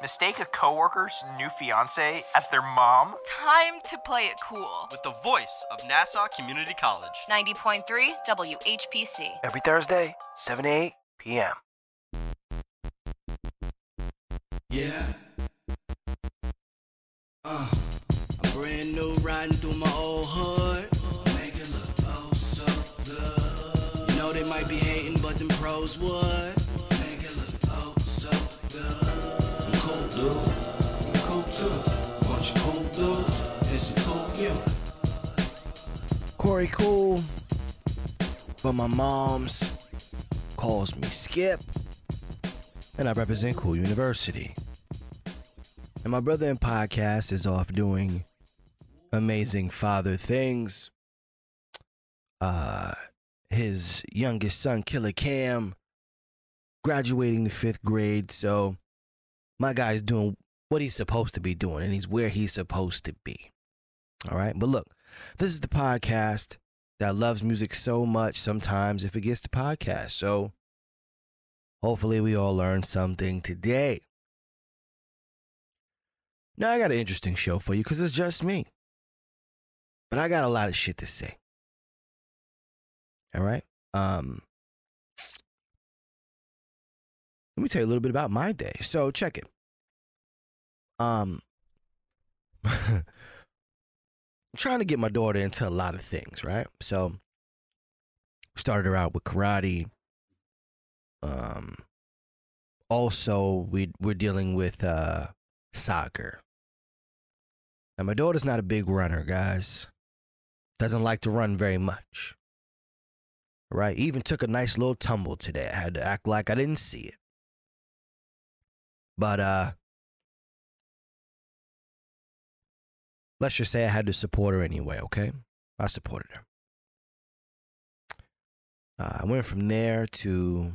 mistake a coworker's new fiance as their mom? Time to play it cool. With the voice of Nassau Community College. 90.3 WHPC. Every Thursday, 7 to 8 p.m. Yeah. Uh, a brand new riding through my old hood. Make it look oh so good. You know they might be hating, but them pros would. Corey Cool, but my mom's calls me Skip, and I represent Cool University. And my brother in podcast is off doing amazing father things. Uh, his youngest son, Killer Cam, graduating the fifth grade. So my guy's doing what he's supposed to be doing, and he's where he's supposed to be. All right, but look, this is the podcast that loves music so much. Sometimes if it gets to podcast. So hopefully we all learned something today. Now I got an interesting show for you because it's just me. But I got a lot of shit to say. All right. Um let me tell you a little bit about my day. So check it. Um I'm trying to get my daughter into a lot of things, right? So started her out with karate. Um also we we're dealing with uh soccer. Now my daughter's not a big runner, guys. Doesn't like to run very much. Right? Even took a nice little tumble today. I had to act like I didn't see it. But uh let's just say I had to support her anyway, okay? I supported her. Uh, I went from there to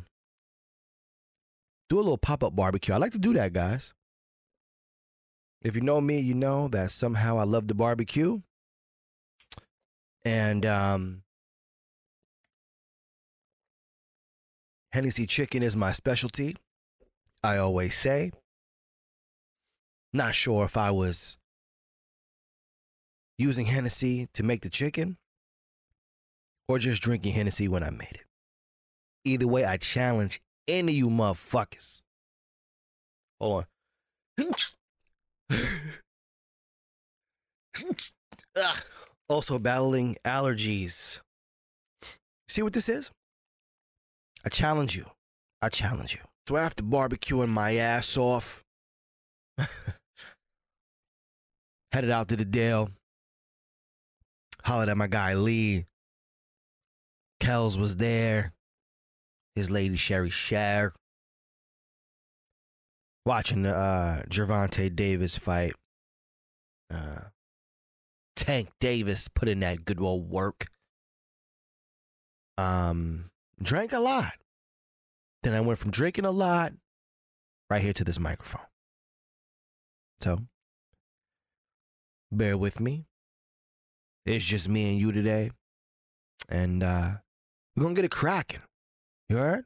do a little pop up barbecue. I like to do that, guys. If you know me, you know that somehow I love the barbecue. And um, Hennessy chicken is my specialty. I always say. Not sure if I was using Hennessy to make the chicken or just drinking Hennessy when I made it. Either way, I challenge any of you motherfuckers. Hold on. Also battling allergies. See what this is? I challenge you. I challenge you. So after barbecuing my ass off, headed out to the Dale, hollered at my guy Lee. Kells was there. His lady Sherry Cher. Watching the uh, Gervonta Davis fight. Uh, Tank Davis put in that good old work. Um, drank a lot. Then I went from drinking a lot right here to this microphone. So, bear with me. It's just me and you today. And uh, we're going to get it cracking. You heard?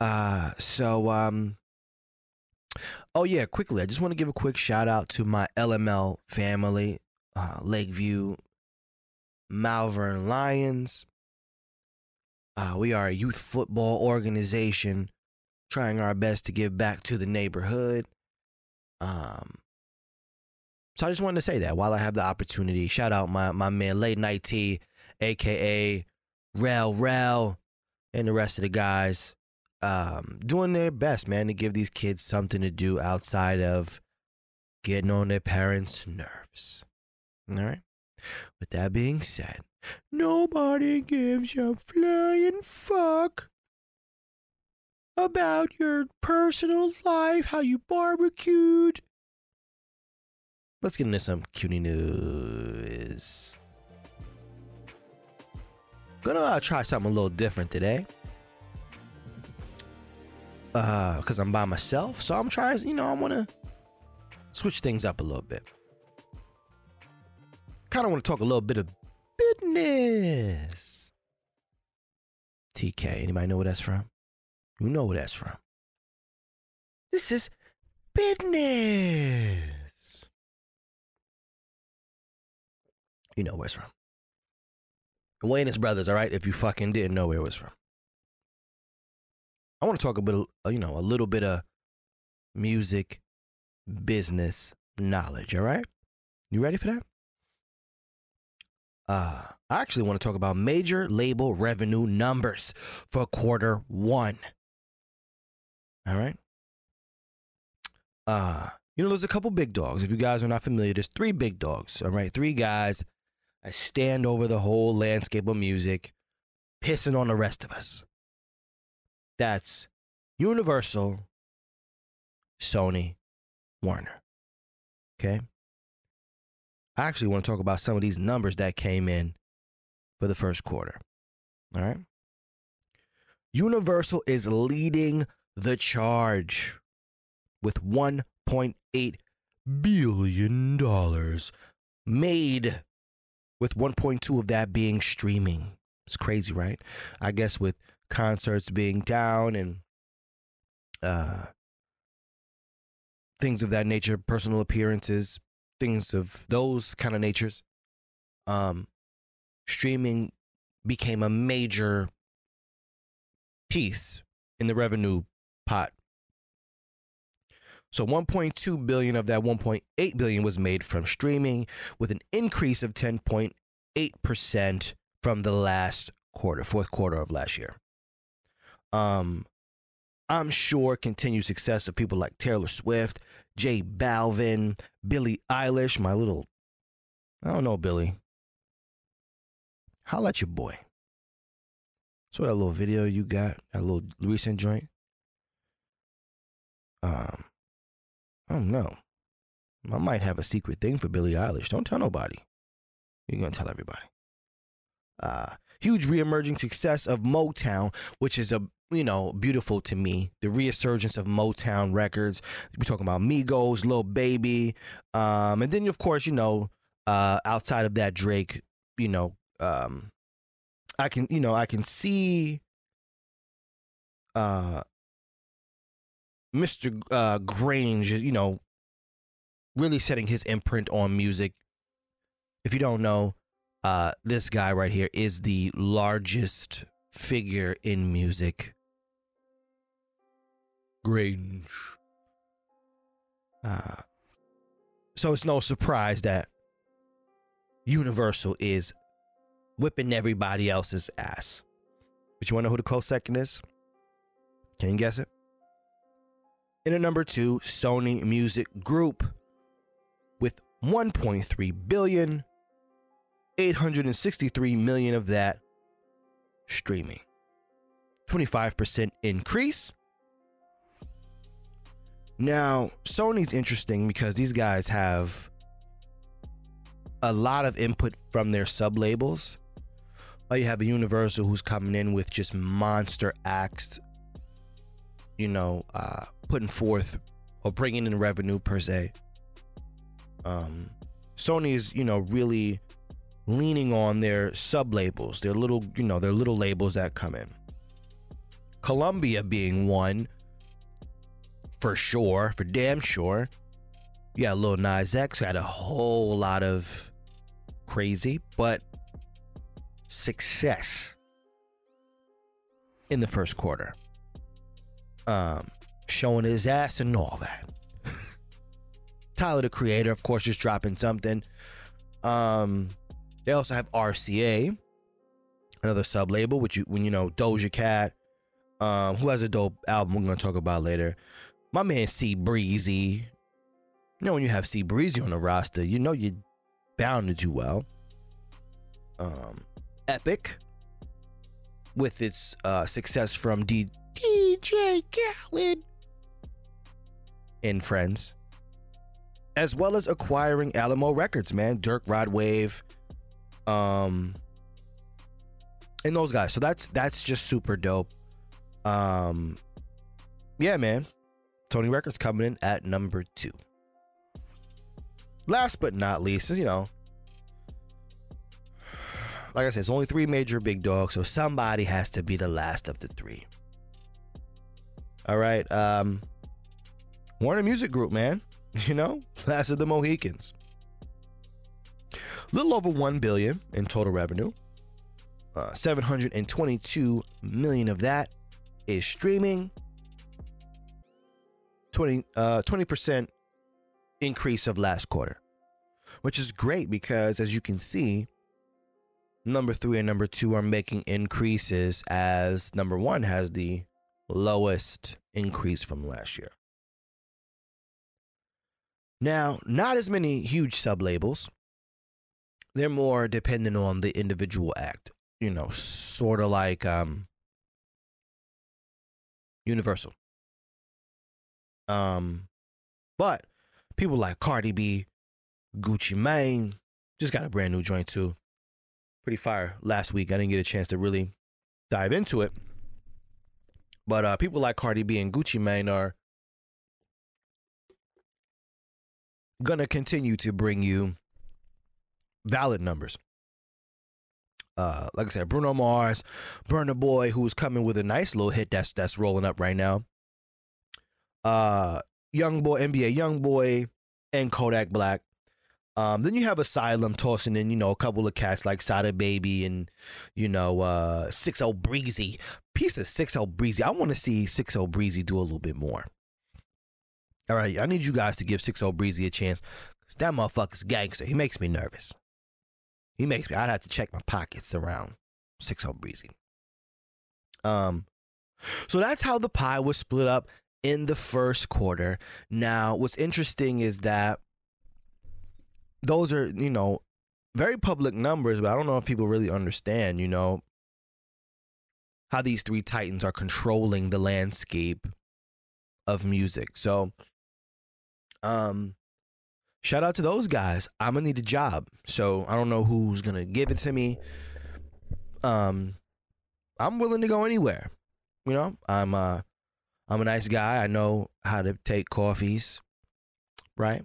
Uh, so, um, oh yeah, quickly, I just want to give a quick shout out to my LML family, uh, Lakeview Malverne Lions. Uh, we are a youth football organization trying our best to give back to the neighborhood. Um, so I just wanted to say that while I have the opportunity. Shout out my, my man, Late Night T, aka Rel Rel, and the rest of the guys um, doing their best, man, to give these kids something to do outside of getting on their parents' nerves. All right. With that being said, nobody gives a flying fuck about your personal life, how you barbecued. Let's get into some cutie news. Gonna uh, try something a little different today. Uh, cause I'm by myself, so I'm trying. You know, I want to switch things up a little bit. Kind of want to talk a little bit of business. TK, anybody know where that's from? You know where that's from. This is business. You know where it's from. Wayans Brothers, all right? If you fucking didn't know where it was from. I want to talk a bit, of, uh, you know, a little bit of music business knowledge, all right? You ready for that? Uh, I actually want to talk about major label revenue numbers for quarter one. All right. Uh, you know, there's a couple big dogs. If you guys are not familiar, there's three big dogs. All right, three guys that stand over the whole landscape of music, pissing on the rest of us. That's Universal, Sony, Warner. Okay. I actually want to talk about some of these numbers that came in for the first quarter. All right. Universal is leading the charge with 1.8 billion dollars made with 1.2 of that being streaming. It's crazy, right? I guess with concerts being down and uh things of that nature, personal appearances, things of those kind of natures, um, streaming became a major piece in the revenue pot. So 1.2 billion of that 1.8 billion was made from streaming with an increase of 10.8% from the last quarter, fourth quarter of last year. Um I'm sure continued success of people like Taylor Swift, J Balvin, Billie Eilish, my little I don't know, Billy. Holla at your boy. So that little video you got, that little recent joint. Um, I don't know. I might have a secret thing for Billie Eilish. Don't tell nobody. You're gonna tell everybody. Uh, huge reemerging success of Motown, which is a you know beautiful to me. The resurgence of Motown records. We're talking about Migos, Lil Baby, um, and then of course you know uh, outside of that Drake. You know, um, I can you know I can see uh, Mr. Uh, Grainge. You know, really setting his imprint on music. If you don't know, uh, this guy right here is the largest figure in music. Grainge. Uh, so it's no surprise that Universal is whipping everybody else's ass. But you want to know who the close second is? Can you guess it? In at number two, Sony Music Group with 1.3 billion 863 million of that streaming. 25% increase. Now, Sony's interesting because these guys have a lot of input from their sub labels. You have a Universal who's coming in with just monster acts, you know, uh, putting forth or bringing in revenue per se. Um, Sony is, you know, really leaning on their sub labels, their little, you know, their little labels that come in. Columbia being one, for sure, for damn sure. Yeah, Lil Nas X had a whole lot of crazy, but success in the first quarter. Um, showing his ass and all that. Tyler the Creator, of course, just dropping something. Um, they also have RCA, another sub label, which you when you know Doja Cat, um, who has a dope album we're gonna talk about later. My man C Breezy. You know when you have C Breezy on the roster, you know you're bound to do well. Um, Epic, with its uh, success from D- DJ Khaled and friends, as well as acquiring Alamo Records, man. Durk Rod Wave, um, and those guys. So that's that's just super dope. Um, yeah, man. Tony Records coming in at number two. Last but not least, you know, like I said, it's only three major big dogs, so somebody has to be the last of the three. All right. Um, Warner Music Group, man. You know, last of the Mohicans. Little over 1 billion in total revenue. Uh, 722 million of that is streaming. 20 uh 20% increase of last quarter. Which is great because as you can see, number 3 and number 2 are making increases as number 1 has the lowest increase from last year. Now, not as many huge sub labels. They're more dependent on the individual act. You know, sort of like um, Universal. Um, but people like Cardi B, Gucci Mane, just got a brand new joint too. Pretty fire last week. I didn't get a chance to really dive into it. But uh, people like Cardi B and Gucci Mane are gonna continue to bring you valid numbers. Uh, like I said, Bruno Mars, Burna Boy, who's coming with a nice little hit that's that's rolling up right now. Uh, Young Boy, NBA Young Boy, and Kodak Black. Um, then you have Asylum tossing in, you know, a couple of cats like Sada Baby and, you know, uh, Six O Breezy. Piece of Six O Breezy. I want to see Six O Breezy do a little bit more. All right, I need you guys to give Six O Breezy a chance. Cause that motherfucker's gangster. He makes me nervous. He makes me. I'd have to check my pockets around Six O Breezy. Um, so that's how the pie was split up in the first quarter. Now, what's interesting is that those are, you know, very public numbers, but I don't know if people really understand, you know, how these three titans are controlling the landscape of music. So, um, shout out to those guys. I'm gonna need a job, so I don't know who's gonna give it to me. Um, I'm willing to go anywhere. You know, I'm uh, I'm a nice guy. I know how to take coffees, right?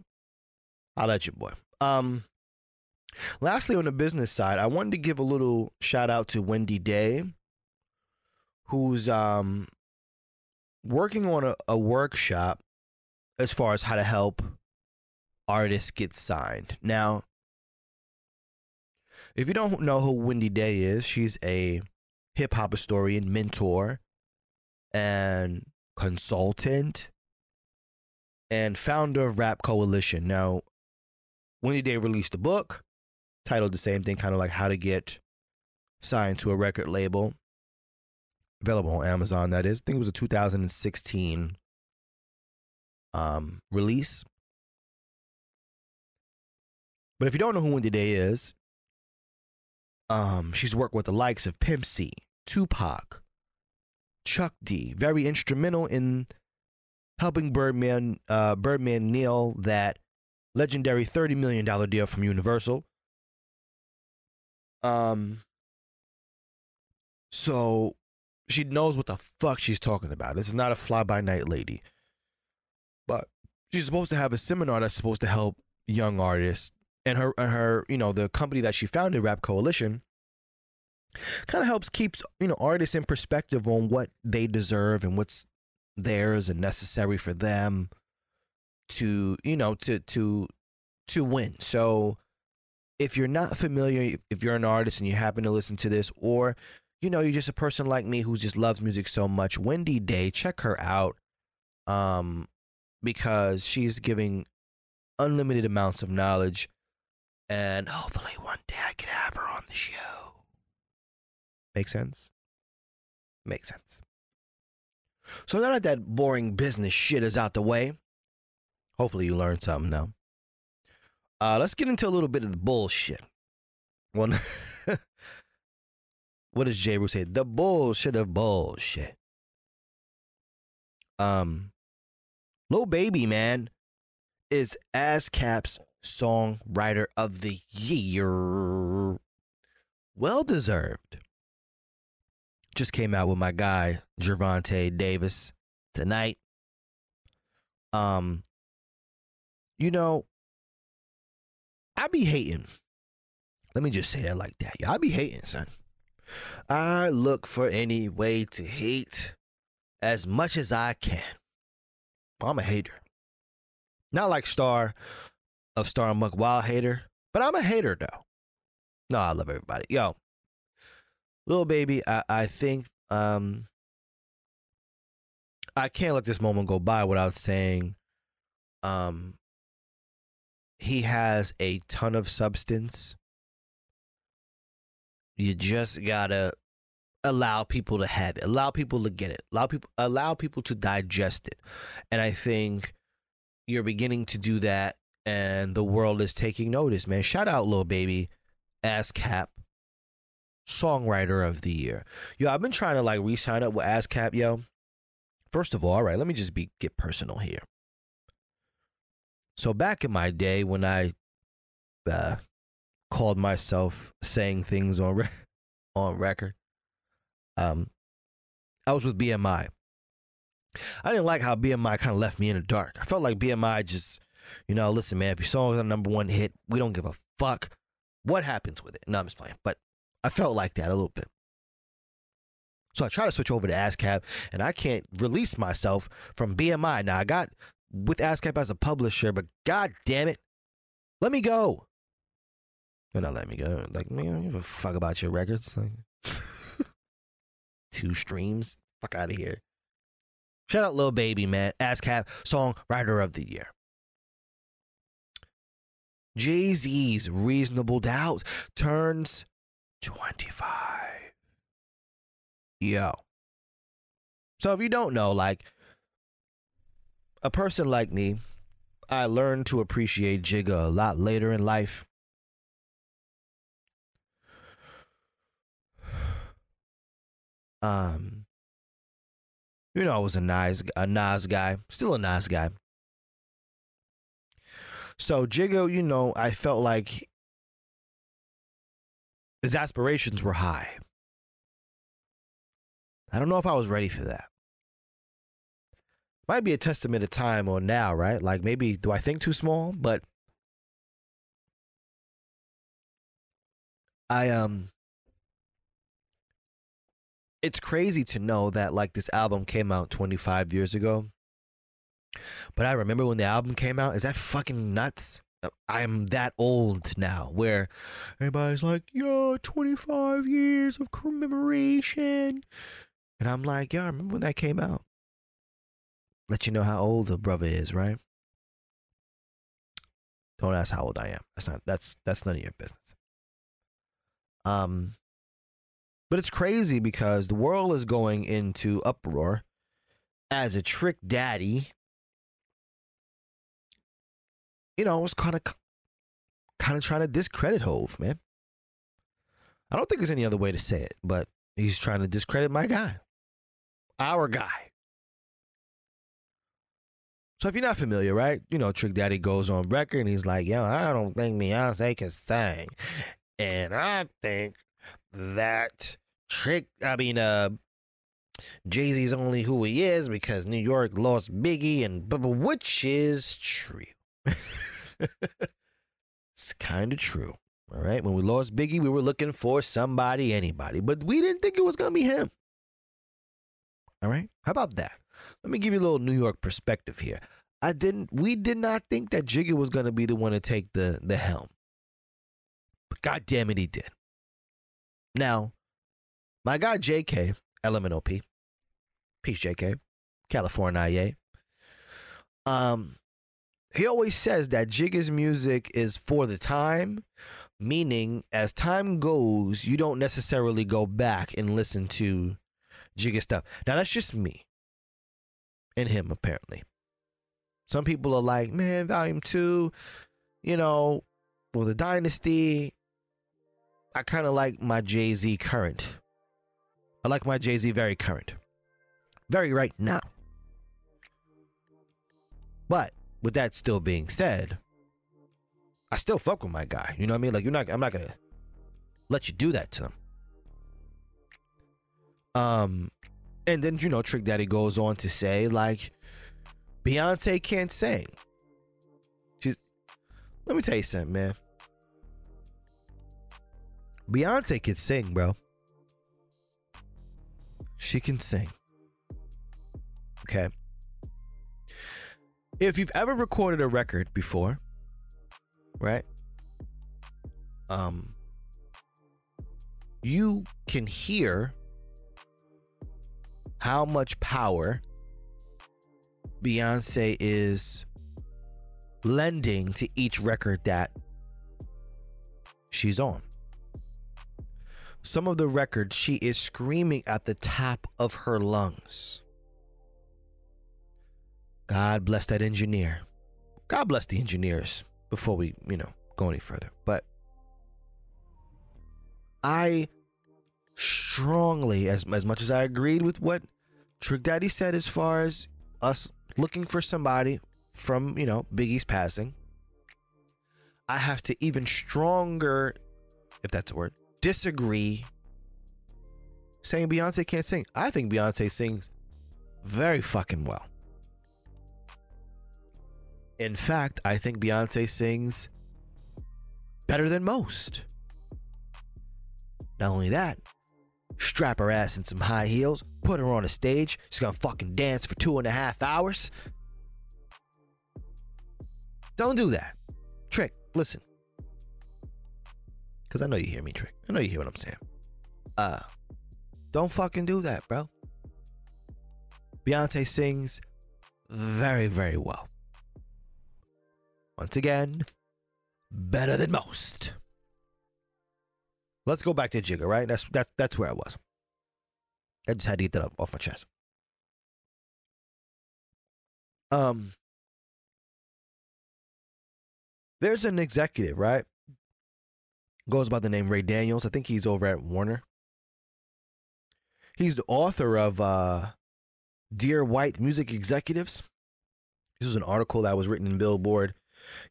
I'll let you, boy. Um, lastly, on the business side, I wanted to give a little shout out to Wendy Day, who's um working on a, a workshop as far as how to help artists gets signed. Now, if you don't know who Wendy Day is, she's a hip hop historian, mentor, and consultant, and founder of Rap Coalition. Now, Wendy Day released a book titled the same thing, kind of like how to get signed to a record label. Available on Amazon, that is. I think it was a 2016 um, release. But if you don't know who Wendy Day is, um, she's worked with the likes of Pimp C, Tupac, Chuck D, very instrumental in helping Birdman uh, Birdman nail that legendary $30 million deal from Universal. Um so she knows what the fuck she's talking about. This is not a fly by night lady. But she's supposed to have a seminar that's supposed to help young artists and her and her, you know, the company that she founded, Rap Coalition, kind of helps keeps, you know, artists in perspective on what they deserve and what's theirs and necessary for them to, you know, to to to win. So if you're not familiar, if you're an artist and you happen to listen to this, or you know, you're just a person like me who just loves music so much, Wendy Day, check her out. Um, because she's giving unlimited amounts of knowledge, and hopefully one day I can have her on the show. Make sense? Makes sense. So now that that boring business shit is out the way, hopefully you learned something though. Uh, let's get into a little bit of the bullshit. Well, what does J. Rue say? The bullshit of bullshit. Um, Lil Baby man is ASCAP's songwriter of the year. Well deserved. Just came out with my guy Gervonta Davis tonight. Um, you know, I be hating. Let me just say that like that. I be hating, son. I look for any way to hate as much as I can. I'm a hater. Not like Star of Star Muck Wild hater, but I'm a hater though. No, I love everybody. Yo, little baby, I, I think um I can't let this moment go by without saying um he has a ton of substance. You just gotta allow people to have it, allow people to get it, allow people allow people to digest it. And I think you're beginning to do that and the world is taking notice, man. Shout out little baby ASCAP songwriter of the year. Yo, I've been trying to like re-sign up with ASCAP, yo. First of all, all right, let me just be get personal here. So back in my day when I uh, called myself saying things on re- on record, um, I was with BMI. I didn't like how BMI kind of left me in the dark. I felt like BMI just, you know, listen, man, if your song is a number one hit, we don't give a fuck what happens with it. No, I'm just playing. But I felt like that a little bit. So I try to switch over to ASCAP, and I can't release myself from BMI. Now I got with ASCAP as a publisher, but god damn it, let me go. They're not letting me go. Like, man, I don't give a fuck about your records. Like, two streams. Fuck out of here. Shout out Lil Baby, man. ASCAP Songwriter of the Year. Jay Z's Reasonable Doubt turns 25. Yo. So if you don't know, like, a person like me, I learned to appreciate Jigga a lot later in life. Um, you know, I was a nice, a Nas guy, still a Nas guy. So Jigga, you know, I felt like his aspirations were high. I don't know if I was ready for that. Might be a testament of time or now, right? Like maybe do I think too small? But I um it's crazy to know that like this album came out 25 years ago. But I remember when the album came out. Is that fucking nuts? I'm that old now where everybody's like, yo, 25 years of commemoration. And I'm like, yo, I remember when that came out. Let you know how old a brother is, right? Don't ask how old I am. That's not that's that's none of your business. Um but it's crazy because the world is going into uproar as a trick daddy. You know, was kind of kind of trying to discredit Hove, man. I don't think there's any other way to say it, but he's trying to discredit my guy. Our guy. So if you're not familiar, right? You know, Trick Daddy goes on record and he's like, yo, I don't think Beyonce can sing. And I think that Trick, I mean, uh, Jay Z's only who he is because New York lost Biggie, and but, but which is true. it's kind of true. All right. When we lost Biggie, we were looking for somebody, anybody, but we didn't think it was going to be him. All right. How about that? Let me give you a little New York perspective here. I didn't, we did not think that Jigga was going to be the one to take the, the helm. But God damn it, he did. Now, my guy JK, LMNOP, peace JK, California, IA, um, he always says that Jigga's music is for the time, meaning as time goes, you don't necessarily go back and listen to Jigga stuff. Now that's just me and him apparently. Some people are like, man, volume two, you know, for the dynasty. I kind of like my Jay Z current. I like my Jay Z very current, very right now. But with that still being said, I still fuck with my guy. You know what I mean? Like you're not. I'm not gonna let you do that to him. Um, and then you know, Trick Daddy goes on to say like, Beyonce can't sing. She's. Let me tell you something, man. Beyonce can sing, bro. She can sing. Okay. If you've ever recorded a record before, right? Um, you can hear how much power Beyonce is lending to each record that she's on. Some of the records she is screaming at the top of her lungs. God bless that engineer. God bless the engineers before we, you know, go any further. But I strongly, as, as much as I agreed with what Trick Daddy said as far as us looking for somebody from, you know, Biggie's passing, I have to even stronger, if that's a word, disagree saying Beyonce can't sing. I think Beyonce sings very fucking well. In fact, I think Beyonce sings better than most. Not only that, strap her ass in some high heels, put her on a stage, she's gonna fucking dance for two and a half hours. Don't do that. Trick, listen. Because I know you hear me, Trick. I know you hear what I'm saying. Uh, don't fucking do that, bro. Beyonce sings very, very well. Once again, better than most. Let's go back to Jigga, right? That's that's that's where I was. I just had to get that off my chest. Um, there's an executive, right? Goes by the name Ray Daniels. I think he's over at Warner. He's the author of uh, Dear White Music Executives. This was an article that was written in Billboard,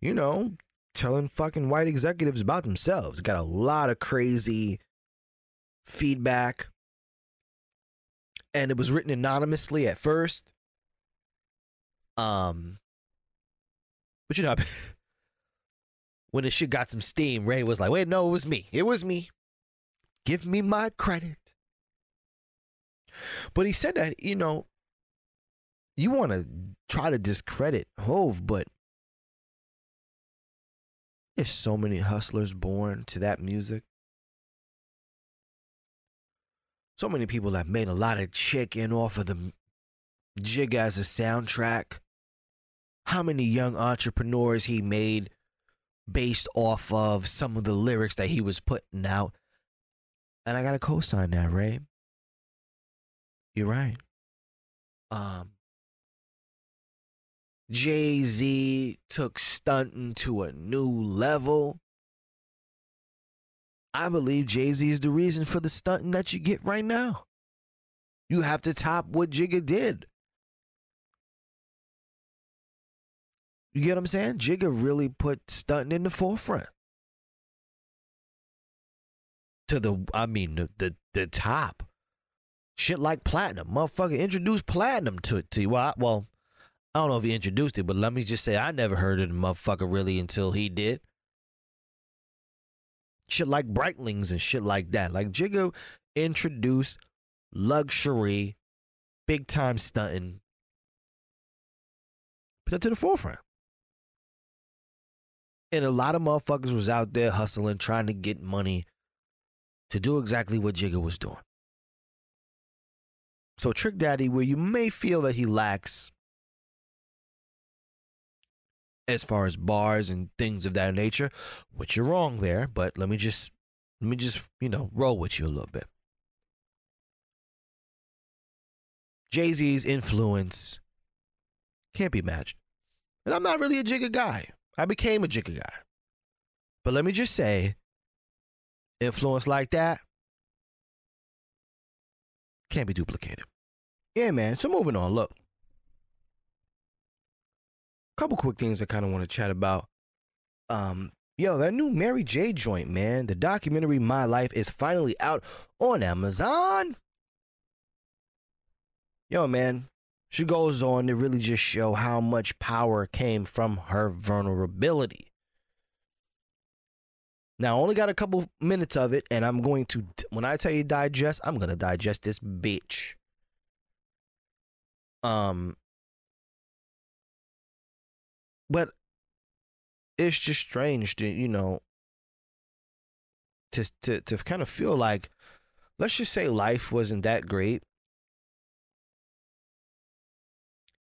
you know, telling fucking white executives about themselves. Got a lot of crazy feedback. And it was written anonymously at first. Um, but you know, when the shit got some steam, Ray was like, wait, no, it was me. It was me. Give me my credit. But he said that, you know, you want to try to discredit Hove, but so many hustlers born to that music. So many people that made a lot of chicken off of the jig as a soundtrack. How many young entrepreneurs he made based off of some of the lyrics that he was putting out. And I got to co sign that, Ray. You're right. Um, Jay Z took stunting to a new level. I believe Jay Z is the reason for the stunting that you get right now. You have to top what Jigga did. You get what I'm saying? Jigga really put stunting in the forefront. To the, I mean, the the, the top. Shit like platinum, motherfucker introduced platinum to to you. Well, I, well, I don't know if he introduced it, but let me just say I never heard of the motherfucker really until he did. Shit like Breitlings and shit like that. Like Jigga introduced luxury, big time stunting. Put that to the forefront. And a lot of motherfuckers was out there hustling, trying to get money to do exactly what Jigga was doing. So Trick Daddy, where you may feel that he lacks as far as bars and things of that nature, which you're wrong there, but let me just let me just, you know, roll with you a little bit. Jay-Z's influence can't be matched. And I'm not really a Jigga guy. I became a Jigga guy. But let me just say, influence like that can't be duplicated. Yeah, man. So moving on. Look, couple quick things I kind of want to chat about. Um, yo, that new Mary J joint, man. The documentary My Life is finally out on Amazon. Yo, man. She goes on to really just show how much power came from her vulnerability. Now, I only got a couple minutes of it, and I'm going to, when I tell you digest, I'm going to digest this bitch. Um, but it's just strange to you know to to to kind of feel like let's just say life wasn't that great.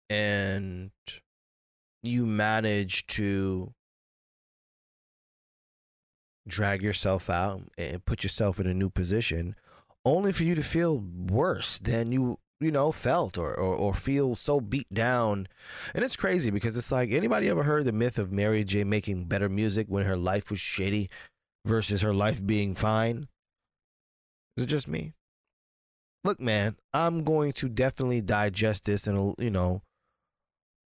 And you manage to drag yourself out and put yourself in a new position only for you to feel worse than you you know felt or, or or feel so beat down. And it's crazy because it's like anybody ever heard the myth of mary j making better music when her life was shitty versus her life being fine? Is it just me? Look man i'm going to definitely digest this and you know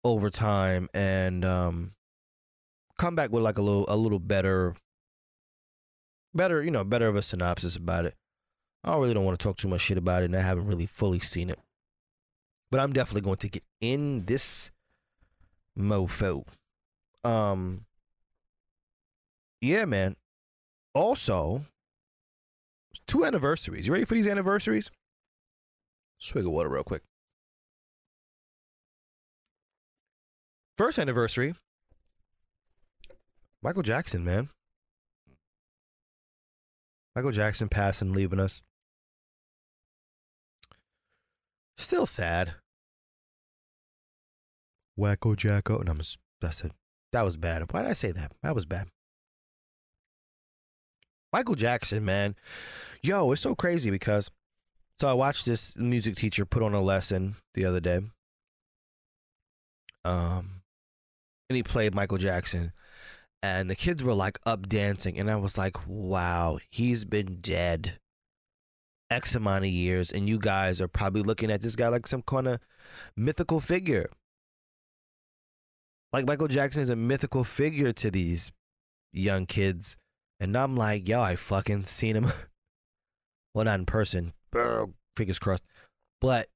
over time and um come back with like a little a little better better you know better of a synopsis about it i really don't want to talk too much shit about it and i haven't really fully seen it but i'm definitely going to get in this mofo um yeah man also two anniversaries you ready for these anniversaries swig of water real quick First anniversary. Michael Jackson, man. Michael Jackson passing, leaving us. Still sad. Wacko Jacko. And I'm that's it. That was bad. Why did I say that? That was bad. Michael Jackson, man. Yo, it's so crazy because so I watched this music teacher put on a lesson the other day. Um and he played Michael Jackson. And the kids were like up dancing. And I was like, wow, he's been dead X amount of years. And you guys are probably looking at this guy like some kind of mythical figure. Like Michael Jackson is a mythical figure to these young kids. And I'm like, yo, I fucking seen him. well, not in person. Fingers crossed. But,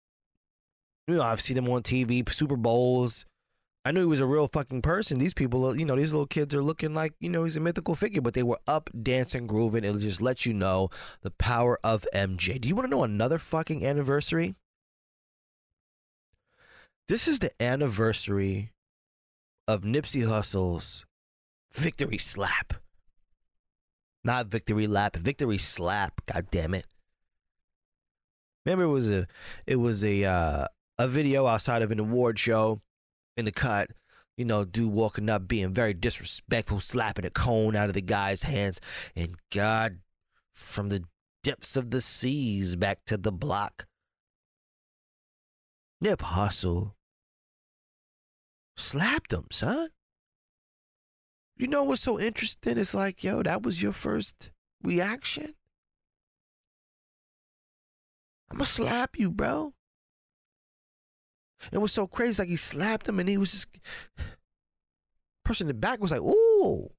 you know, I've seen him on TV, Super Bowls. I knew he was a real fucking person. These people, you know, these little kids are looking like, you know, he's a mythical figure, but they were up dancing, grooving. It just lets you know the power of MJ. Do you want to know another fucking anniversary? This is the anniversary of Nipsey Hussle's victory slap. Not victory lap, victory slap. God damn it. Remember, it was a, it was a, uh, a video outside of an award show in the cut, you know, dude walking up being very disrespectful, slapping a cone out of the guy's hands. And God, from the depths of the seas back to the block, Nip Hussle slapped him, son. You know what's so interesting? It's like, yo, that was your first reaction. I'm gonna slap you, bro. It was so crazy. Like he slapped him and he was just person in the back was like, ooh.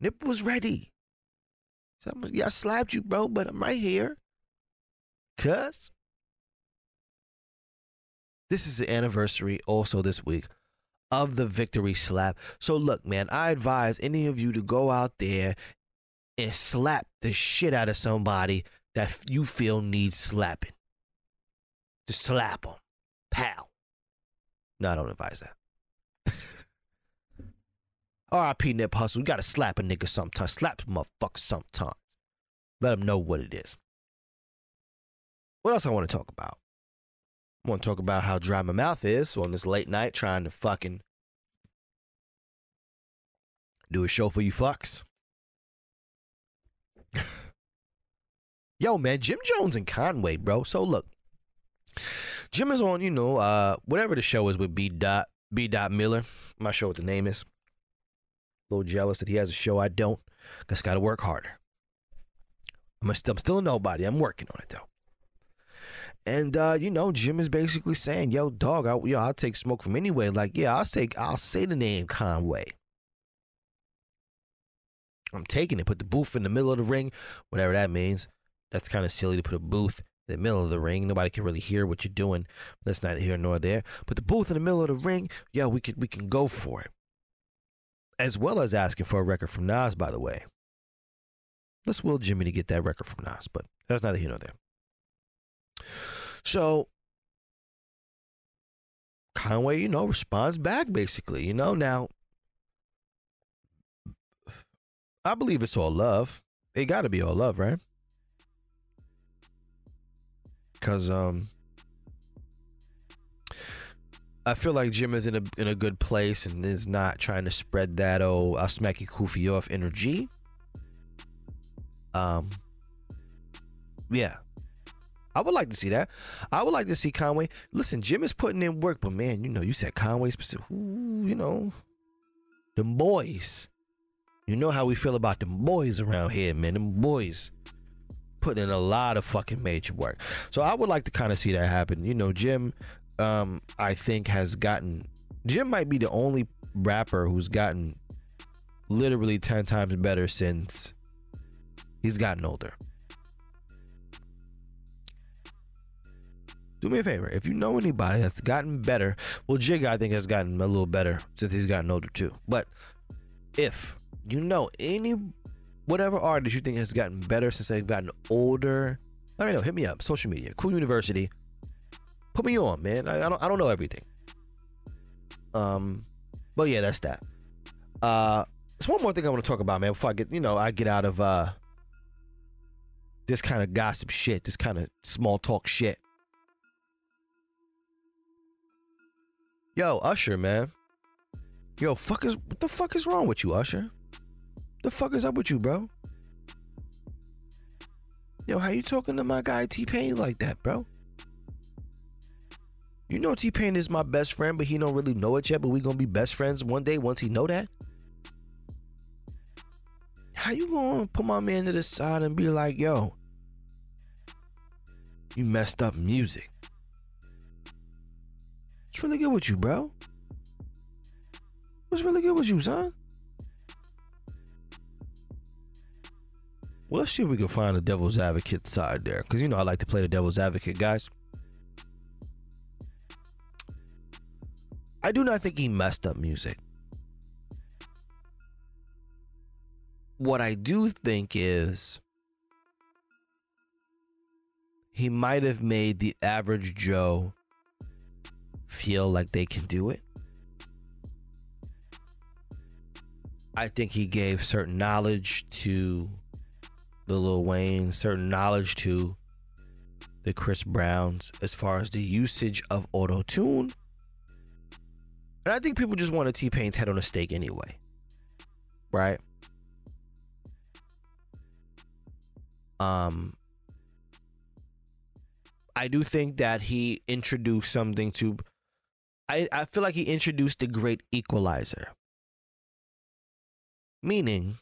Nip was ready. So I'm, yeah, I slapped you, bro, but I'm right here. Cuz. This is the anniversary also this week of the victory slap. So look, man, I advise any of you to go out there and slap the shit out of somebody that you feel needs slapping. Just slap him. Pow. No, I don't advise that. R.I.P. Nip Hussle. You gotta slap a nigga sometimes. Slap a motherfucker sometimes. Let him know what it is. What else I want to talk about? I want to talk about how dry my mouth is on this late night trying to fucking do a show for you fucks. Yo, man, Jim Jones and Conway, bro. So look, Jim is on, you know, uh, whatever the show is with B. Dot B. Dot Miller. I'm not sure what the name is. A little jealous that he has a show I don't. Cause I got to work harder. I'm, st- I'm still a nobody. I'm working on it though. And uh, you know, Jim is basically saying, "Yo, dog, I, yo, I'll take smoke from anyway." Like, yeah, I'll say, I'll say the name Conway. I'm taking it. Put the booth in the middle of the ring, whatever that means. That's kind of silly to put a booth the middle of the ring. Nobody can really hear what you're doing. That's neither here nor there. But the booth in the middle of the ring, yeah, we can we can go for it. As well as asking for a record from Nas, by the way. Let's will Jimmy to get that record from Nas, but that's neither here nor there. So Conway, you know, responds back basically. You know, now I believe it's all love. It got to be all love, right? Cause um, I feel like Jim is in a in a good place and is not trying to spread that oh I'll smack you koofy off energy. Um, yeah, I would like to see that. I would like to see Conway. Listen, Jim is putting in work, but man, you know, you said Conway specific. Ooh, you know, them boys. You know how we feel about them boys around here, man. Them boys putting in a lot of fucking major work. So I would like to kind of see that happen. You know, Jim, um, I think has gotten. Jim might be the only rapper who's gotten literally ten times better since he's gotten older. do me a favor. If you know anybody that's gotten better, well, Jig I think has gotten a little better since he's gotten older too. But if you know any whatever artist you think has gotten better since they've gotten older, let me know. Hit me up. Social media, Cool University. Put me on, man. I, I don't I don't know everything. Um, but yeah, that's that. Uh, there's one more thing I want to talk about, man. Before I get you know I get out of uh this kind of gossip shit, this kind of small talk shit. Yo, Usher, man. Yo, fuck is what the fuck is wrong with you, Usher? The fuck is up with you, bro? Yo, how you talking to my guy T Pain like that, bro? You know T Pain is my best friend, but he don't really know it yet. But we gonna be best friends one day once he know that. How you gonna put my man to the side and be like, yo, you messed up music? What's really good with you, bro? What's really good with you, son? Well, let's see if we can find the devil's advocate side there. Because, you know, I like to play the devil's advocate, guys. I do not think he messed up music. What I do think is he might have made the average Joe feel like they can do it. I think he gave certain knowledge to the Lil Wayne, certain knowledge to the Chris Browns as far as the usage of auto tune. And I think people just want T Pain's head on a stake anyway. Right? Um I do think that he introduced something to I, I feel like he introduced the great equalizer. Meaning,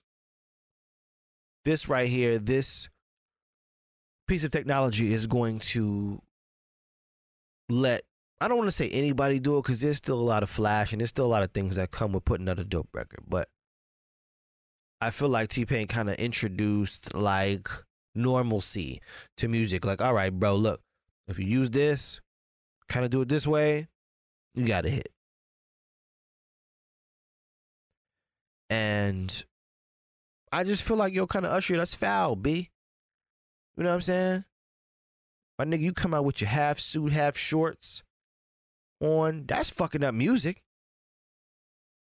this right here, this piece of technology is going to let I don't want to say anybody do it because there's still a lot of flash and there's still a lot of things that come with putting out a dope record. But I feel like T Pain kind of introduced like normalcy to music. Like, all right, bro, look, if you use this, kind of do it this way, you got to hit. And I just feel like yo, kind of Usher, that's foul, B. You know what I'm saying? My nigga, you come out with your half suit, half shorts on. That's fucking up music.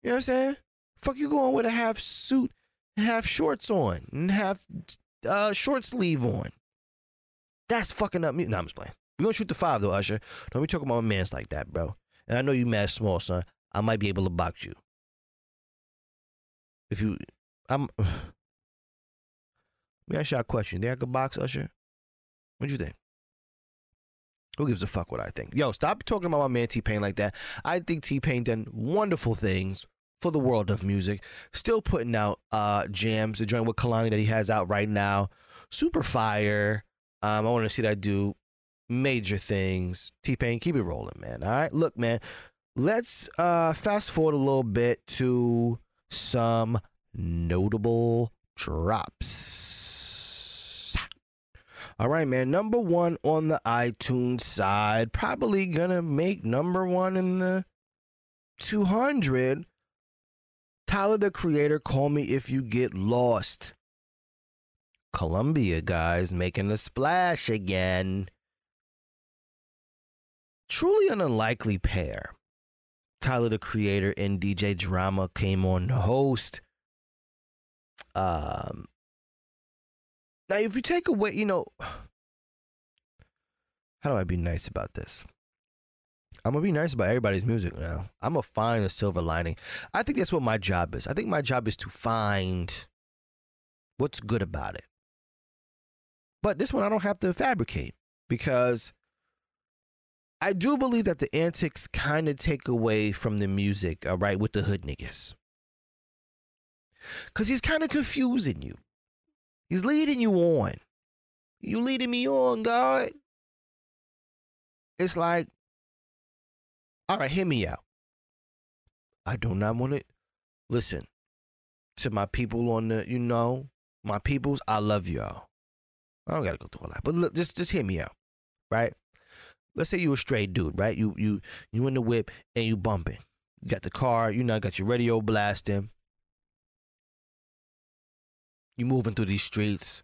You know what I'm saying? Fuck you going with a half suit, half shorts on, and half uh, short sleeve on. That's fucking up music. Nah, I'm just playing. We gonna shoot the five though, Usher. Don't be talking about my mans like that, bro. And I know you mad small, son. I might be able to box you. If you, I'm. Let me ask you a question. They could box Usher? What do you think? Who gives a fuck what I think? Yo, stop talking about my man T Pain like that. I think T Pain done wonderful things for the world of music. Still putting out uh jams. The joint with Kehlani that he has out right now, super fire. Um, I want to see that do major things. T Pain, keep it rolling, man. All right, look, man. Let's uh fast forward a little bit to some notable drops. All right, man. Number one on the iTunes side, probably gonna make number one in the 200. Tyler the Creator, call me if you get lost. Columbia guys making a splash again. Truly an unlikely pair. Tyler the Creator and DJ Drama came on to host. Um, now, if you take away, you know, how do I be nice about this? I'm gonna be nice about everybody's music now. I'm gonna find a silver lining. I think that's what my job is. I think my job is to find what's good about it. But this one I don't have to fabricate because I do believe that the antics kind of take away from the music, all right, with the hood niggas. Cause he's kind of confusing you. He's leading you on. You leading me on, God. It's like, all right, hear me out. I do not want to listen to my people on the, you know, my peoples. I love y'all. I don't gotta go through all that, but look, just just hear me out, right? Let's say you a straight dude, right? You you you in the whip and you bumping. You got the car, you know, got your radio blasting. You moving through these streets,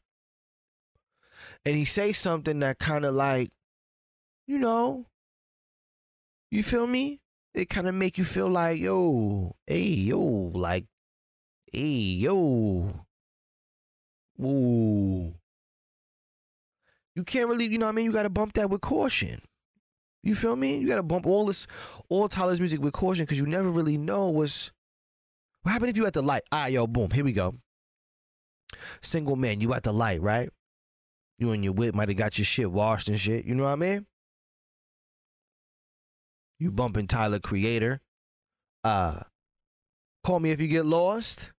and he say something that kind of like, you know, you feel me? It kind of make you feel like, yo, hey, yo, like, hey, yo, ooh. You can't really, you know what I mean? You got to bump that with caution. You feel me? You got to bump all this, all Tyler's music with caution because you never really know what's, what happened if you at the light? Ah, yo, boom, here we go. Single man, you at the light, right? You and your whip might have got your shit washed and shit. You know what I mean? You bumping Tyler Creator. Uh call me if you get lost.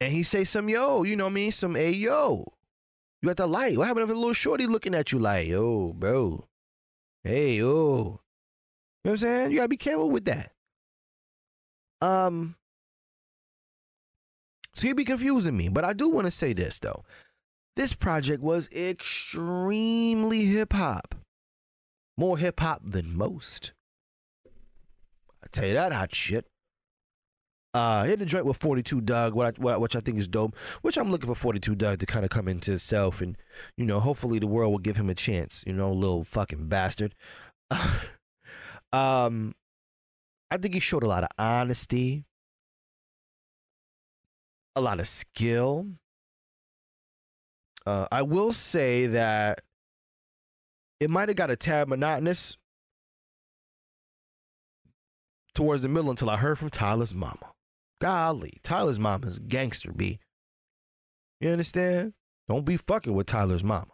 And he say some yo, you know what I mean? Some hey yo. You at the light. What happened if a little shorty looking at you like, yo, bro? Hey, yo. You know what I'm saying? You gotta be careful with that. Um so he'd be confusing me. But I do want to say this though. This project was extremely hip hop. More hip hop than most. I tell you that hot shit. Uh, hit the joint with 42 Dugg, what I, which I think is dope. Which I'm looking for 42 Dugg to kind of come into himself, and you know, hopefully the world will give him a chance. You know, little fucking bastard. um, I think he showed a lot of honesty, a lot of skill. Uh, I will say that it might have got a tad monotonous towards the middle until I heard from Tyler's mama. Golly, Tyler's mama's gangster, B. You understand? Don't be fucking with Tyler's mama.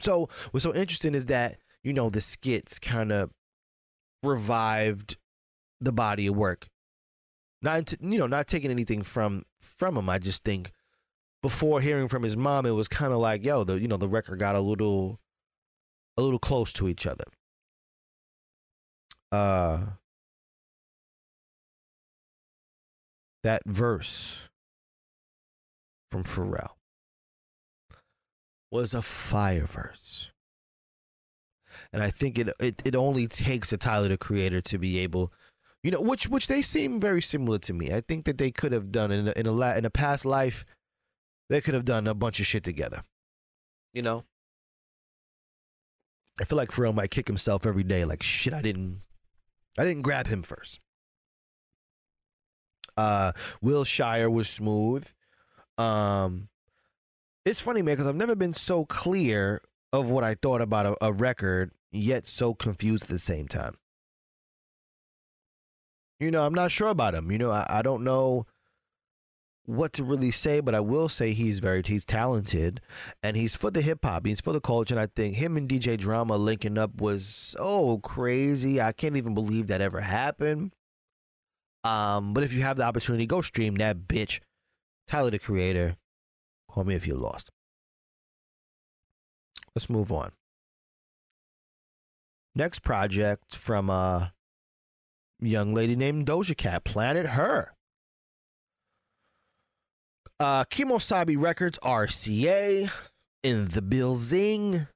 So, what's so interesting is that, you know, the skits kind of revived the body of work. Not, you know, not taking anything from from him. I just think before hearing from his mom, it was kind of like, yo, the you know, the record got a little a little close to each other. Uh that verse from Pharrell was a fire verse. And I think it, it it only takes a Tyler the Creator to be able, you know, which which they seem very similar to me. I think that they could have done in a, in a la- in a past life, they could have done a bunch of shit together. You know, I feel like Pharrell might kick himself every day. Like shit, I didn't, I didn't grab him first. Uh, WILSHIRE was smooth. Um, it's funny, man, because I've never been so clear of what I thought about a, a record, yet so confused at the same time. You know, I'm not sure about him. You know, I, I don't know what to really say, but I will say he's very he's talented and he's for the hip hop. He's for the culture. And I think him and DJ Drama linking up was so crazy. I can't even believe that ever happened. Um, but if you have the opportunity, go stream that bitch. Tyler the Creator. Call me if you're lost. Let's move on. Next project from a young lady named Doja Cat, Planet Her. Uh, Kemosabe Records, RCA, in the building.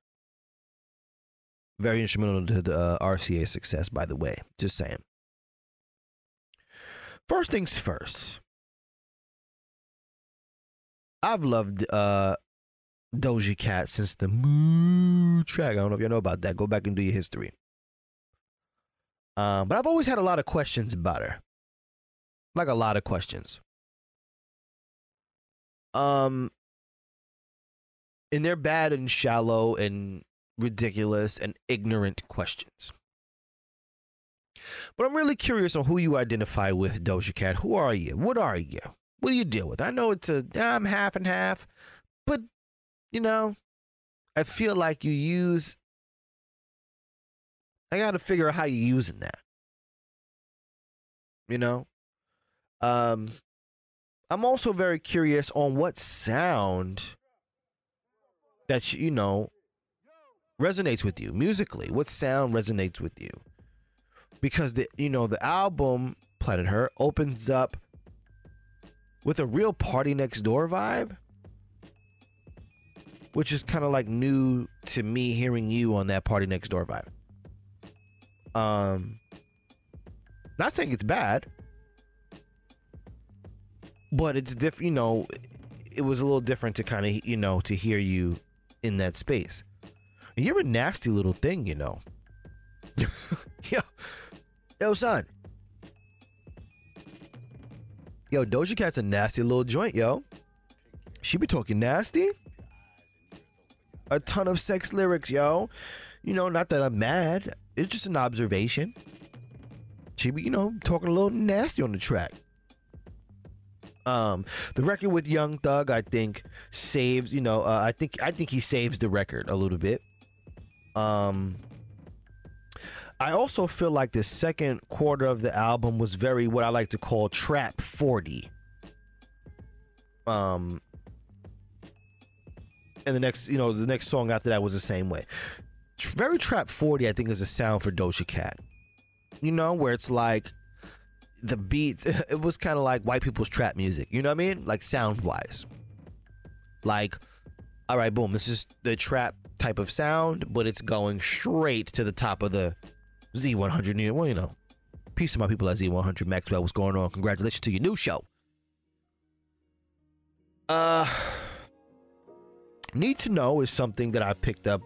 Very instrumental to the uh, RCA success, by the way. Just saying. First things first. I've loved uh Doja Cat since the Moo track. I don't know if y'all know about that. Go back and do your history. Um, but I've always had a lot of questions about her. Like a lot of questions. Um, and they're bad and shallow and ridiculous and ignorant questions. But I'm really curious on who you identify with, Doja Cat. Who are you? What are you? What do you deal with? I know it's a I'm half and half, but you know, I feel like you use. I got to figure out how you're using that. You know, um, I'm also very curious on what sound that you know resonates with you musically. What sound resonates with you? Because the you know the album Planet Her opens up with a real PartyNextDoor vibe, which is kind of like new to me hearing you on that PartyNextDoor vibe. Um, not saying it's bad, but it's different. You know, it was a little different to kind of you know to hear you in that space. You're a nasty little thing, you know. yo, yo, son. Yo, Doja Cat's a nasty little joint, yo. She be talking nasty. A ton of sex lyrics, yo. You know, not that I'm mad. It's just an observation. She be, you know, talking a little nasty on the track. Um, the record with Young Thug, I think, saves. You know, uh, I think I think he saves the record a little bit. Um, I also feel like the second quarter of the album was very what I like to call trap 40. Um and the next, you know, the next song after that was the same way. Very trap 40 I think is a sound for Doja Cat. You know, where it's like the beat it was kind of like white people's trap music, you know what I mean? Like sound wise. Like all right, boom, this is the trap type of sound, but it's going straight to the top of the Z100. you Well, you know, peace to my people at Z100. Maxwell, what's going on? Congratulations to your new show. Uh, need to know is something that I picked up,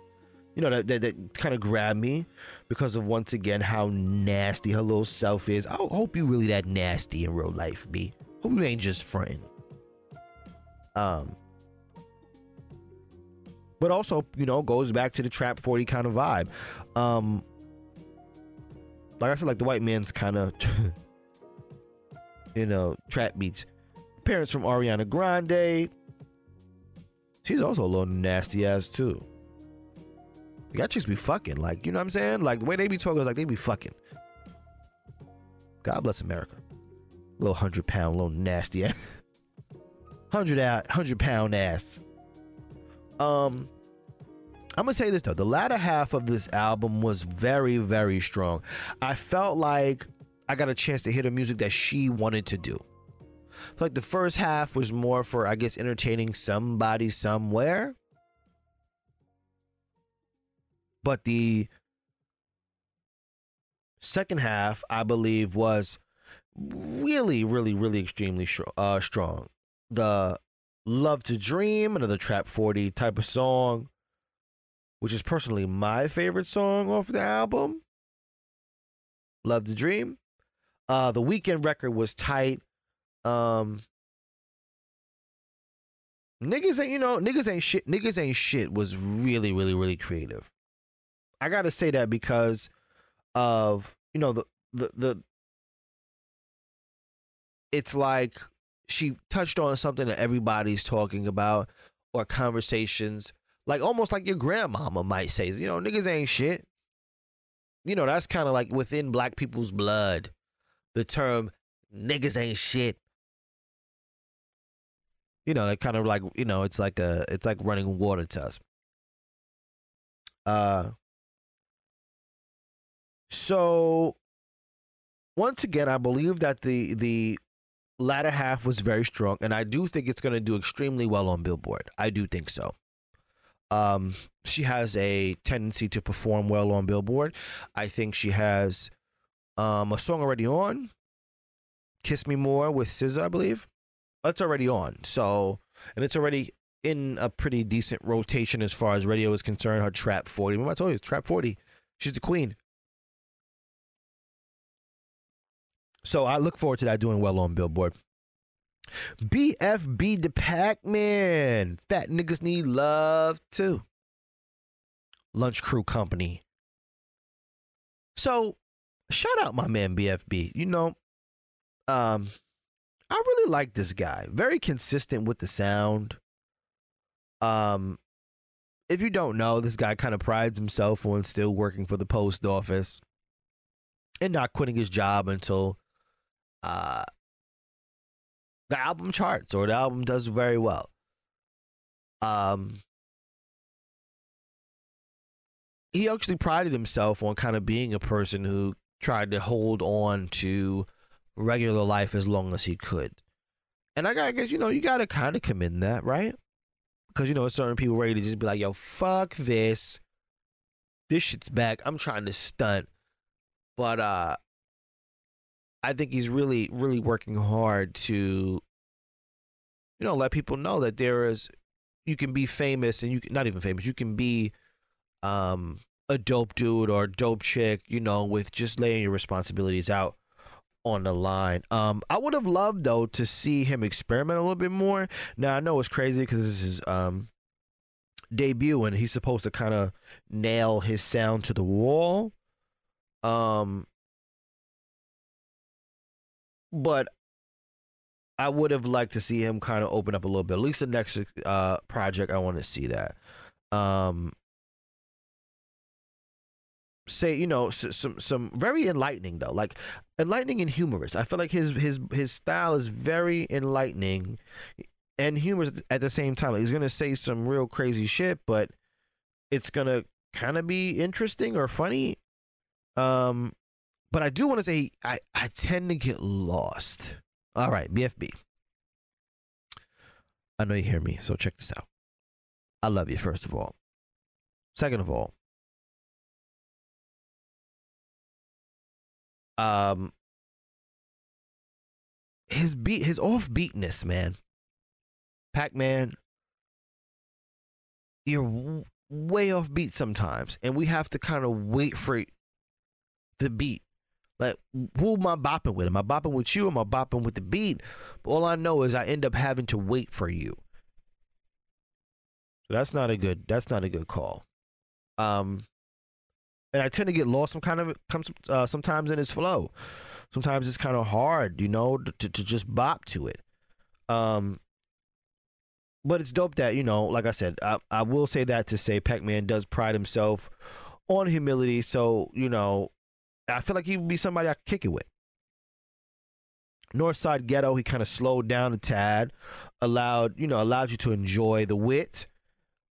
you know, that that, that kind of grabbed me because of once again how nasty her little self is. I hope you really that nasty in real life, B. Hope you ain't just friend. Um, but also, you know, goes back to the trap 40 kind of vibe. Um, like I said, like the white man's kind of, you know, trap beats. Parents from Ariana Grande. She's also a little nasty ass too. Y'all chicks be fucking, like, you know what I'm saying? Like the way they be talking is like they be fucking. God bless America. Little hundred pound, little nasty ass. hundred out, hundred pound ass. Um, I'm gonna say this though: the latter half of this album was very, very strong. I felt like I got a chance to hear the music that she wanted to do. Like the first half was more for, I guess, entertaining somebody somewhere. But the second half, I believe, was really, really, really extremely uh, strong. The Love to Dream, another Trap 40 type of song, which is personally my favorite song off the album. Love to Dream. Uh, the Weeknd record was tight. Um, niggas ain't you know niggas ain't shit. Niggas ain't shit was really really really creative. I gotta say that because of you know the the the. It's like she touched on something that everybody's talking about or conversations like almost like your grandmama might say you know niggas ain't shit you know that's kind of like within black people's blood the term niggas ain't shit you know that kind of like you know it's like a it's like running water to us uh so once again i believe that the the latter half was very strong and i do think it's going to do extremely well on billboard i do think so um she has a tendency to perform well on billboard i think she has um a song already on kiss me more with SZA, i believe that's already on so and it's already in a pretty decent rotation as far as radio is concerned. Her Trap 40. Remember I told you, Trap 40. She's the queen. So I look forward to that doing well on Billboard. BFB the Packman. Fat niggas need love too. Lunch Crew Company. So shout out my man BFB. You know, um, I really like this guy. Very consistent with the sound. Um, if you don't know, this guy kind of prides himself on still working for the post office and not quitting his job until uh the album charts or the album does very well. Um he actually prided himself on kind of being a person who tried to hold on to regular life as long as he could. And I gotta guess, you know, you gotta kind of commend that, right? Because you know, certain people ready to just be like, yo, fuck this. This shit's back. I'm trying to stunt. But uh I think he's really, really working hard to, you know, let people know that there is you can be famous and you can not even famous, you can be um a dope dude or dope chick, you know, with just laying your responsibilities out on the line. Um, I would have loved though to see him experiment a little bit more. Now I know it's crazy because this is um debut and he's supposed to kind of nail his sound to the wall. Um, but I would have liked to see him kind of open up a little bit. At least the next uh project, I want to see that. Um, say you know some some very enlightening though, like enlightening and humorous. I feel like his his his style is very enlightening and humorous at the same time. Like he's gonna say some real crazy shit, but it's gonna kind of be interesting or funny. Um, but I do want to say I I tend to get lost. All right, BFB. I know you hear me, so check this out. I love you first of all. Second of all, um his beat his offbeatness, man. Packman you're w- way off beat sometimes and we have to kind of wait for the beat. Like who am I bopping with? Am I bopping with you? Am I bopping with the beat? All I know is I end up having to wait for you. So that's not a good that's not a good call. Um and I tend to get lost some kind of uh, sometimes in his flow. Sometimes it's kind of hard, you know, to to just bop to it. Um, but it's dope that you know, like I said, I I will say that to say Packman does pride himself on humility. So you know, I feel like he would be somebody I could kick it with. Northside Ghetto, he kind of slowed down a tad, allowed you know allowed you to enjoy the wit.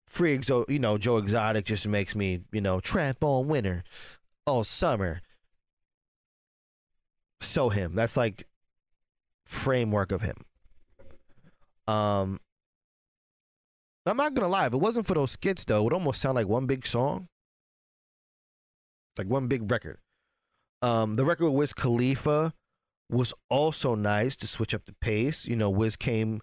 Free exo you know joe exotic just makes me you know tramp on winter all summer. So him. That's like framework of him. Um i'm not gonna lie if it wasn't for those skits though it would almost sound like one big song. Like one big record um the record with wiz khalifa was also nice to switch up the pace you know wiz came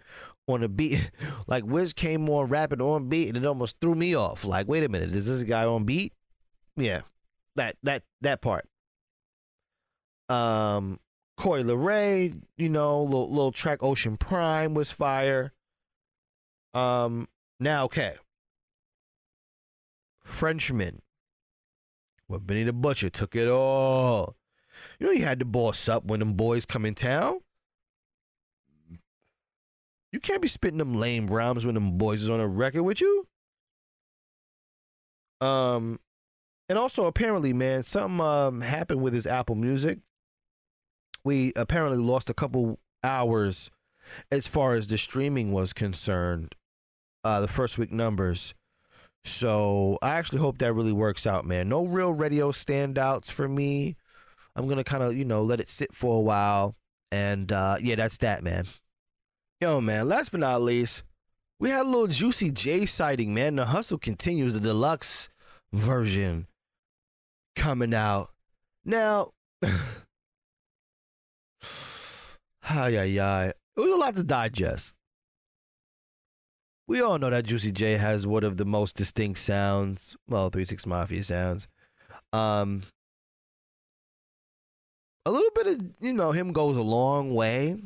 on a beat. Like Wiz came on rapping on beat, and it almost threw me off. Like, wait a minute, is this a guy on beat? Yeah, that that that part. Um, Corey LeRae, you know, little, little track Ocean Prime was fire. Um, now okay. Frenchman. Well, Benny the Butcher took it all. You know, you had to boss up when them boys come in town. You can't be spitting them lame rhymes when them boys is on a record with you. Um, and also apparently, man, something um happened with his Apple Music. We apparently lost a couple hours as far as the streaming was concerned. Uh, the first week numbers. So I actually hope that really works out, man. No real radio standouts for me. I'm gonna kind of you know let it sit for a while, and uh, yeah, that's that, man. Yo, man, last but not least, we had a little Juicy J sighting, man. The hustle continues, the deluxe version coming out. Now, hi, hi, hi. It was a lot to digest. We all know that Juicy J has one of the most distinct sounds. Well, Three Six Mafia sounds. Um, a little bit of you know him goes a long way,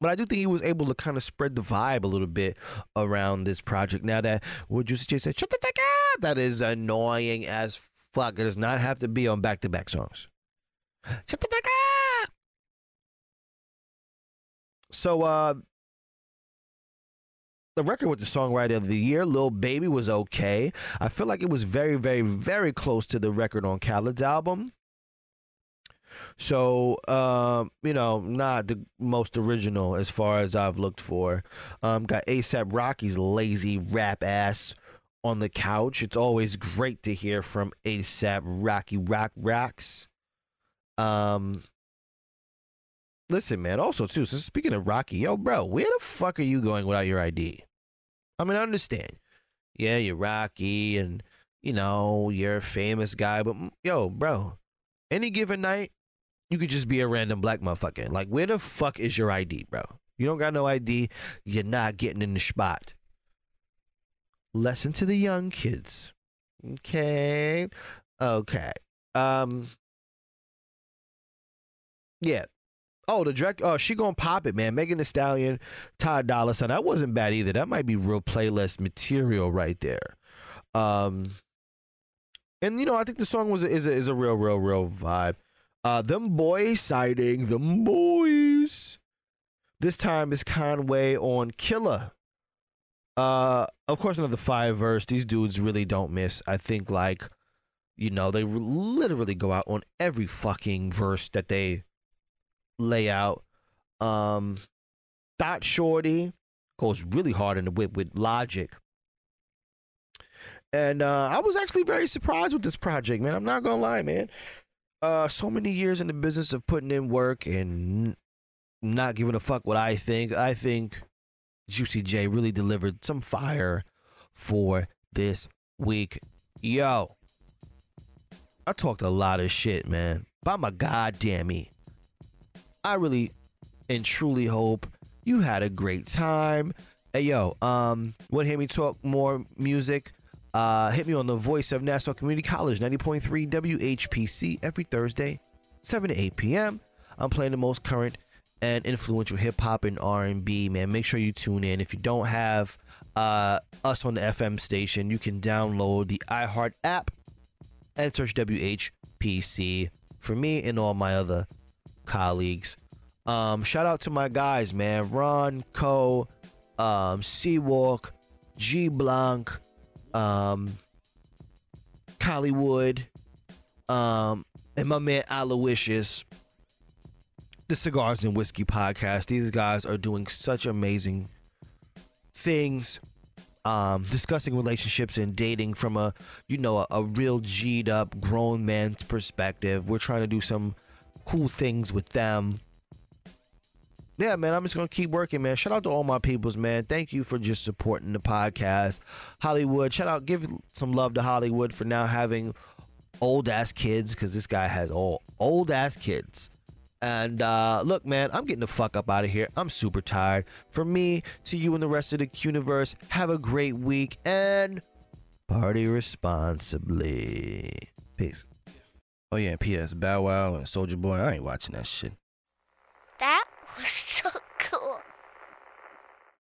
but I do think he was able to kind of spread the vibe a little bit around this project. Now that what Juicy J said, shut the fuck up. That is annoying as fuck. It does not have to be on back to back songs. Shut the fuck up. So uh the record with the songwriter of the year, Lil Baby, was okay. I feel like it was very, very, very close to the record on Khaled's album. So, uh, you know, not the most original as far as I've looked for. Um, got ASAP Rocky's lazy rap ass on the couch. It's always great to hear from ASAP Rocky Rock Rocks. Um, listen, man. Also, too. So speaking of Rocky, yo, bro, where the fuck are you going without your ID? I mean, I understand. Yeah, you're Rocky, and you know you're a famous guy, but mm, yo, bro, any given night, you could just be a random black motherfucker. Like, where the fuck is your ID, bro? You don't got no ID. You're not getting in the spot. Lesson to the young kids. Okay. Okay. Um. Yeah. Oh, the direct. Oh, she gonna pop it, man. Megan Thee Stallion, Ty Dolla Sign. That wasn't bad either. That might be real playlist material right there. Um. And you know, I think the song was is a, is a real, real, real vibe. Uh, them boys sighting them boys. This time is Conway on Killer. Uh, of course, another five verse. These dudes really don't miss. I think like, you know, they re- literally go out on every fucking verse that they lay out. Um, Dot Shorty goes really hard in the whip with Logic. And uh, I was actually very surprised with this project, man. I'm not gonna lie, man. Uh, so many years in the business of putting in work and not giving a fuck what I think. I think Juicy J really delivered some fire for this week. Yo, I talked a lot of shit, man. By my goddamn me. I really and truly hope you had a great time. Hey yo, um, want to hear me talk more music? Uh, hit me on the voice of Nassau Community College, 90.3 WHPC every Thursday, 7 to 8 p.m. I'm playing the most current and influential hip hop and R&B. Man, make sure you tune in. If you don't have uh, us on the FM station, you can download the iHeart app and search WHPC for me and all my other colleagues. Um, shout out to my guys, man. Ron, Co, um, Seawalk, G Blanc, um, Collywood, um, and my man Aloysius. The Cigars and Whiskey podcast. These guys are doing such amazing things. Um, discussing relationships and dating from a, you know, a, a real G'd up grown man's perspective. We're trying to do some cool things with them. Yeah, man, I'm just gonna keep working, man. Shout out to all my peoples, man. Thank you for just supporting the podcast. Hollywood, shout out, give some love to Hollywood for now having old ass kids, because this guy has all old ass kids. And uh, look, man, I'm getting the fuck up out of here. I'm super tired. For me, to you and the rest of the universe, have a great week and party responsibly. Peace. Oh yeah, P.S. Bow Wow and Soulja Boy. I ain't watching that shit. That was so cool.